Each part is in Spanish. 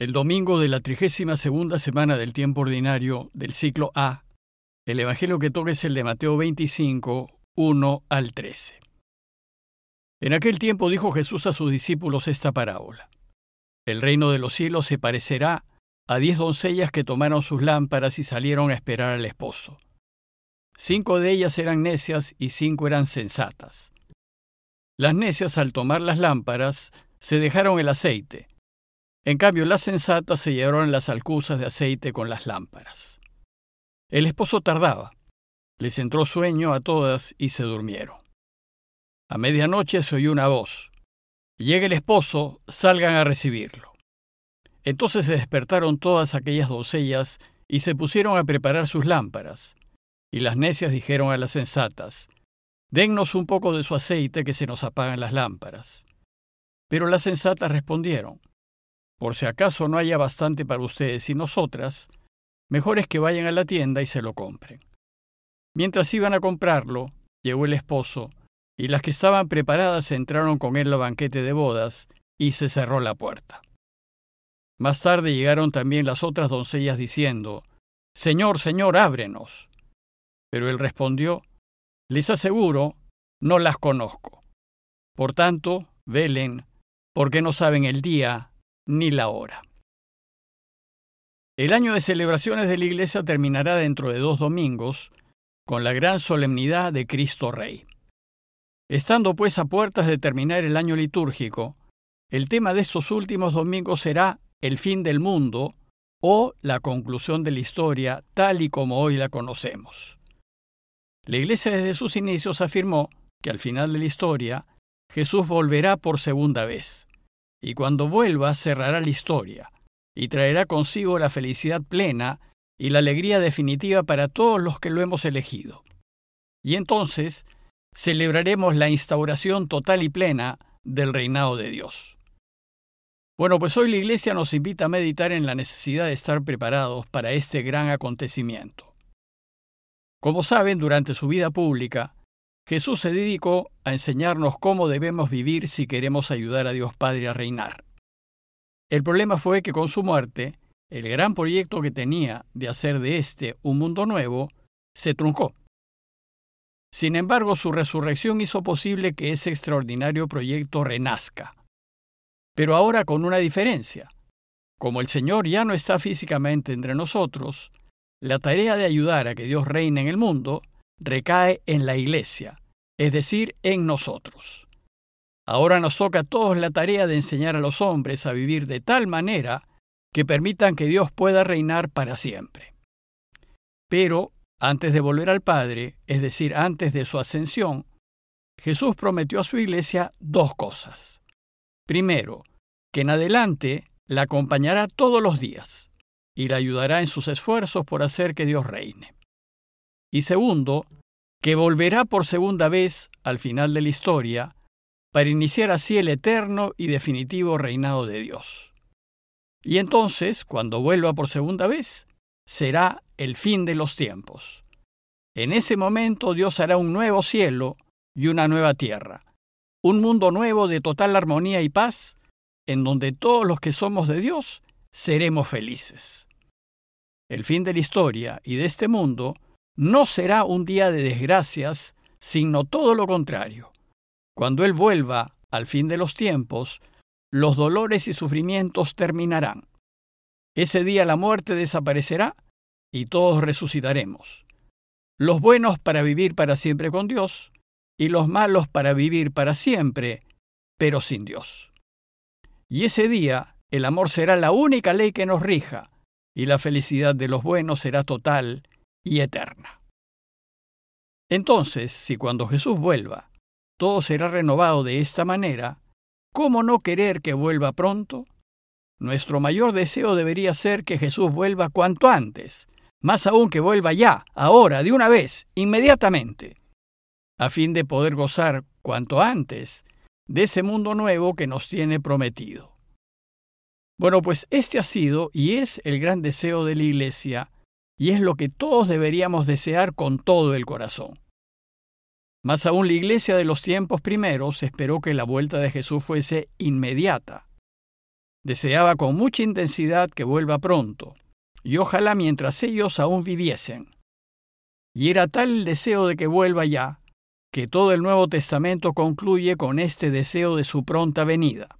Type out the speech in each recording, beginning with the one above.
El domingo de la trigésima segunda semana del tiempo ordinario del ciclo A, el Evangelio que toca es el de Mateo 25, 1 al 13. En aquel tiempo dijo Jesús a sus discípulos esta parábola. El reino de los cielos se parecerá a diez doncellas que tomaron sus lámparas y salieron a esperar al esposo. Cinco de ellas eran necias y cinco eran sensatas. Las necias al tomar las lámparas se dejaron el aceite en cambio, las sensatas se llevaron las alcusas de aceite con las lámparas. El esposo tardaba. Les entró sueño a todas y se durmieron. A medianoche se oyó una voz. Llega el esposo, salgan a recibirlo. Entonces se despertaron todas aquellas doncellas y se pusieron a preparar sus lámparas. Y las necias dijeron a las sensatas, Dennos un poco de su aceite que se nos apagan las lámparas. Pero las sensatas respondieron, por si acaso no haya bastante para ustedes y nosotras, mejor es que vayan a la tienda y se lo compren. Mientras iban a comprarlo, llegó el esposo, y las que estaban preparadas entraron con él al banquete de bodas, y se cerró la puerta. Más tarde llegaron también las otras doncellas diciendo, Señor, Señor, ábrenos. Pero él respondió, Les aseguro, no las conozco. Por tanto, velen, porque no saben el día ni la hora. El año de celebraciones de la Iglesia terminará dentro de dos domingos con la gran solemnidad de Cristo Rey. Estando pues a puertas de terminar el año litúrgico, el tema de estos últimos domingos será el fin del mundo o la conclusión de la historia tal y como hoy la conocemos. La Iglesia desde sus inicios afirmó que al final de la historia Jesús volverá por segunda vez y cuando vuelva cerrará la historia, y traerá consigo la felicidad plena y la alegría definitiva para todos los que lo hemos elegido. Y entonces celebraremos la instauración total y plena del reinado de Dios. Bueno, pues hoy la Iglesia nos invita a meditar en la necesidad de estar preparados para este gran acontecimiento. Como saben, durante su vida pública, Jesús se dedicó a enseñarnos cómo debemos vivir si queremos ayudar a Dios Padre a reinar. El problema fue que con su muerte, el gran proyecto que tenía de hacer de éste un mundo nuevo se truncó. Sin embargo, su resurrección hizo posible que ese extraordinario proyecto renazca. Pero ahora con una diferencia. Como el Señor ya no está físicamente entre nosotros, la tarea de ayudar a que Dios reine en el mundo recae en la Iglesia, es decir, en nosotros. Ahora nos toca a todos la tarea de enseñar a los hombres a vivir de tal manera que permitan que Dios pueda reinar para siempre. Pero, antes de volver al Padre, es decir, antes de su ascensión, Jesús prometió a su iglesia dos cosas. Primero, que en adelante la acompañará todos los días y la ayudará en sus esfuerzos por hacer que Dios reine y segundo, que volverá por segunda vez al final de la historia para iniciar así el eterno y definitivo reinado de Dios. Y entonces, cuando vuelva por segunda vez, será el fin de los tiempos. En ese momento Dios hará un nuevo cielo y una nueva tierra, un mundo nuevo de total armonía y paz, en donde todos los que somos de Dios seremos felices. El fin de la historia y de este mundo no será un día de desgracias, sino todo lo contrario. Cuando Él vuelva al fin de los tiempos, los dolores y sufrimientos terminarán. Ese día la muerte desaparecerá y todos resucitaremos. Los buenos para vivir para siempre con Dios y los malos para vivir para siempre, pero sin Dios. Y ese día el amor será la única ley que nos rija y la felicidad de los buenos será total y eterna. Entonces, si cuando Jesús vuelva, todo será renovado de esta manera, ¿cómo no querer que vuelva pronto? Nuestro mayor deseo debería ser que Jesús vuelva cuanto antes, más aún que vuelva ya, ahora, de una vez, inmediatamente, a fin de poder gozar cuanto antes de ese mundo nuevo que nos tiene prometido. Bueno, pues este ha sido y es el gran deseo de la Iglesia y es lo que todos deberíamos desear con todo el corazón. Más aún la iglesia de los tiempos primeros esperó que la vuelta de Jesús fuese inmediata. Deseaba con mucha intensidad que vuelva pronto, y ojalá mientras ellos aún viviesen. Y era tal el deseo de que vuelva ya, que todo el Nuevo Testamento concluye con este deseo de su pronta venida.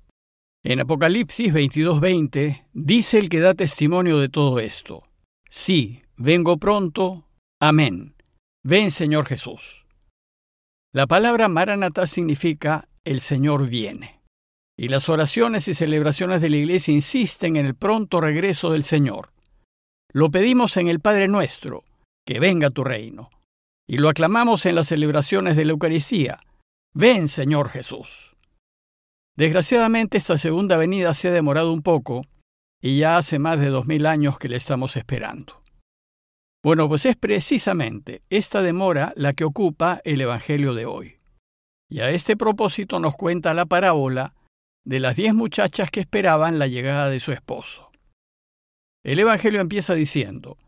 En Apocalipsis 22:20 dice el que da testimonio de todo esto, Sí, vengo pronto, amén. Ven Señor Jesús. La palabra Maranatha significa el Señor viene. Y las oraciones y celebraciones de la Iglesia insisten en el pronto regreso del Señor. Lo pedimos en el Padre nuestro, que venga tu reino. Y lo aclamamos en las celebraciones de la Eucaristía. Ven, Señor Jesús. Desgraciadamente esta segunda venida se ha demorado un poco, y ya hace más de dos mil años que le estamos esperando. Bueno, pues es precisamente esta demora la que ocupa el Evangelio de hoy. Y a este propósito nos cuenta la parábola de las diez muchachas que esperaban la llegada de su esposo. El Evangelio empieza diciendo,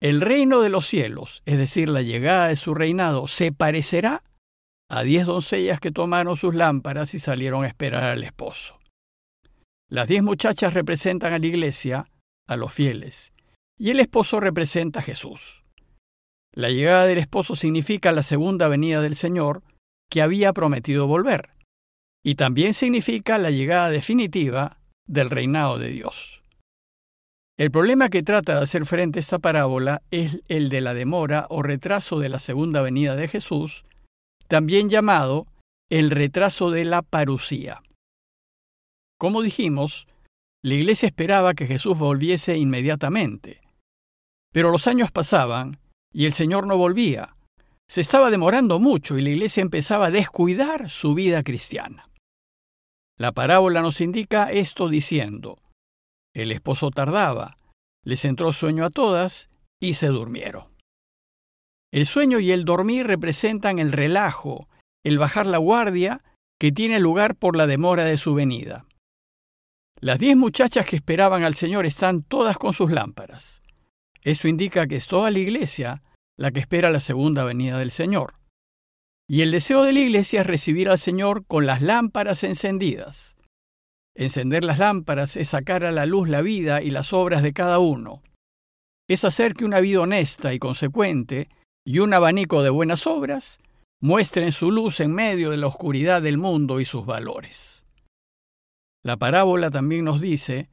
el reino de los cielos, es decir, la llegada de su reinado, se parecerá a diez doncellas que tomaron sus lámparas y salieron a esperar al esposo. Las diez muchachas representan a la iglesia, a los fieles, y el esposo representa a Jesús. La llegada del esposo significa la segunda venida del Señor, que había prometido volver, y también significa la llegada definitiva del reinado de Dios. El problema que trata de hacer frente a esta parábola es el de la demora o retraso de la segunda venida de Jesús, también llamado el retraso de la parucía. Como dijimos, la iglesia esperaba que Jesús volviese inmediatamente, pero los años pasaban y el Señor no volvía. Se estaba demorando mucho y la iglesia empezaba a descuidar su vida cristiana. La parábola nos indica esto diciendo, el esposo tardaba, les entró sueño a todas y se durmieron. El sueño y el dormir representan el relajo, el bajar la guardia que tiene lugar por la demora de su venida. Las diez muchachas que esperaban al Señor están todas con sus lámparas. Eso indica que es toda la iglesia la que espera la segunda venida del Señor. Y el deseo de la iglesia es recibir al Señor con las lámparas encendidas. Encender las lámparas es sacar a la luz la vida y las obras de cada uno. Es hacer que una vida honesta y consecuente y un abanico de buenas obras muestren su luz en medio de la oscuridad del mundo y sus valores. La parábola también nos dice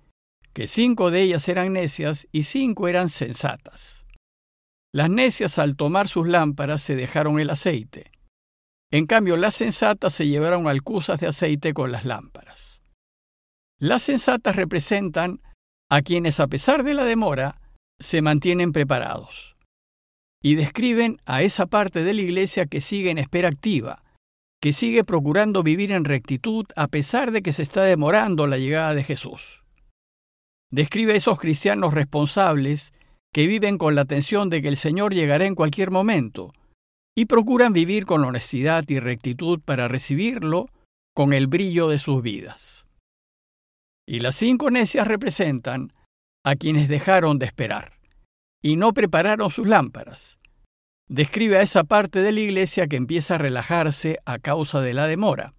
que cinco de ellas eran necias y cinco eran sensatas. Las necias al tomar sus lámparas se dejaron el aceite. En cambio, las sensatas se llevaron alcusas de aceite con las lámparas. Las sensatas representan a quienes, a pesar de la demora, se mantienen preparados. Y describen a esa parte de la iglesia que sigue en espera activa, que sigue procurando vivir en rectitud a pesar de que se está demorando la llegada de Jesús describe a esos cristianos responsables que viven con la tensión de que el Señor llegará en cualquier momento y procuran vivir con honestidad y rectitud para recibirlo con el brillo de sus vidas. Y las cinco necias representan a quienes dejaron de esperar y no prepararon sus lámparas. Describe a esa parte de la iglesia que empieza a relajarse a causa de la demora,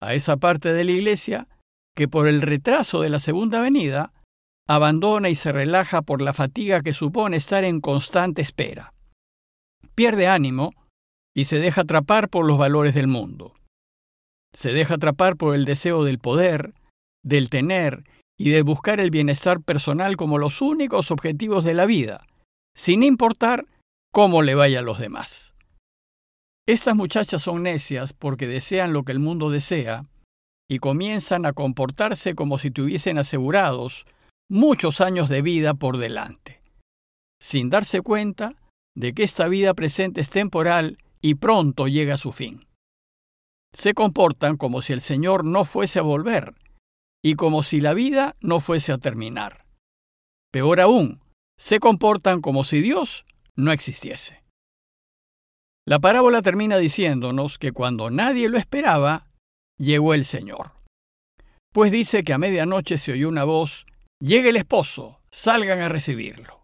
a esa parte de la iglesia que por el retraso de la segunda venida abandona y se relaja por la fatiga que supone estar en constante espera. Pierde ánimo y se deja atrapar por los valores del mundo. Se deja atrapar por el deseo del poder, del tener y de buscar el bienestar personal como los únicos objetivos de la vida, sin importar cómo le vaya a los demás. Estas muchachas son necias porque desean lo que el mundo desea y comienzan a comportarse como si tuviesen asegurados muchos años de vida por delante, sin darse cuenta de que esta vida presente es temporal y pronto llega a su fin. Se comportan como si el Señor no fuese a volver y como si la vida no fuese a terminar. Peor aún, se comportan como si Dios no existiese. La parábola termina diciéndonos que cuando nadie lo esperaba, llegó el Señor. Pues dice que a medianoche se oyó una voz Llegue el esposo, salgan a recibirlo.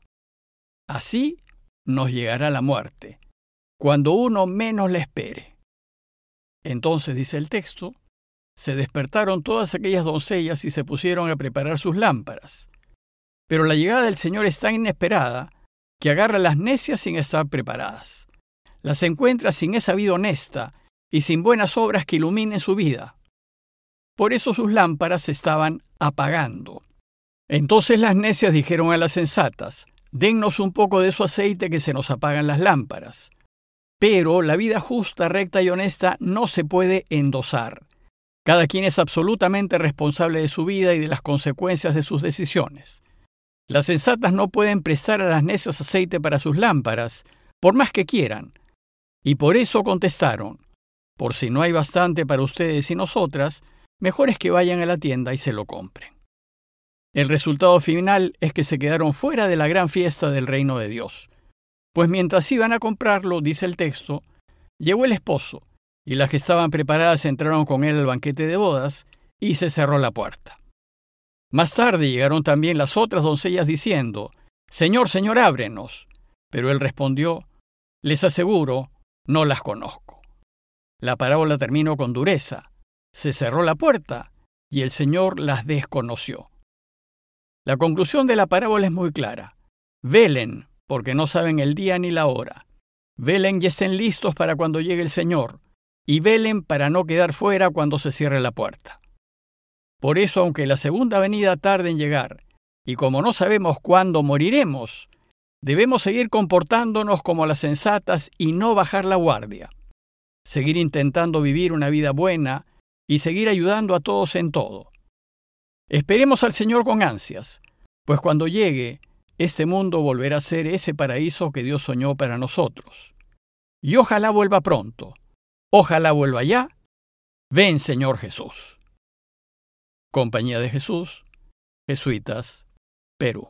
Así nos llegará la muerte, cuando uno menos le espere. Entonces, dice el texto, se despertaron todas aquellas doncellas y se pusieron a preparar sus lámparas. Pero la llegada del Señor es tan inesperada que agarra las necias sin estar preparadas. Las encuentra sin esa vida honesta y sin buenas obras que iluminen su vida. Por eso sus lámparas se estaban apagando. Entonces las necias dijeron a las sensatas, Dennos un poco de su aceite que se nos apagan las lámparas. Pero la vida justa, recta y honesta no se puede endosar. Cada quien es absolutamente responsable de su vida y de las consecuencias de sus decisiones. Las sensatas no pueden prestar a las necias aceite para sus lámparas, por más que quieran. Y por eso contestaron, por si no hay bastante para ustedes y nosotras, mejor es que vayan a la tienda y se lo compren. El resultado final es que se quedaron fuera de la gran fiesta del reino de Dios. Pues mientras iban a comprarlo, dice el texto, llegó el esposo, y las que estaban preparadas entraron con él al banquete de bodas, y se cerró la puerta. Más tarde llegaron también las otras doncellas diciendo, Señor, Señor, ábrenos. Pero él respondió, Les aseguro, no las conozco. La parábola terminó con dureza. Se cerró la puerta, y el Señor las desconoció. La conclusión de la parábola es muy clara. Velen, porque no saben el día ni la hora. Velen y estén listos para cuando llegue el Señor, y velen para no quedar fuera cuando se cierre la puerta. Por eso, aunque la segunda venida tarde en llegar, y como no sabemos cuándo moriremos, debemos seguir comportándonos como las sensatas y no bajar la guardia. Seguir intentando vivir una vida buena y seguir ayudando a todos en todo. Esperemos al Señor con ansias, pues cuando llegue, este mundo volverá a ser ese paraíso que Dios soñó para nosotros. Y ojalá vuelva pronto. Ojalá vuelva ya. Ven, Señor Jesús. Compañía de Jesús, Jesuitas, Perú.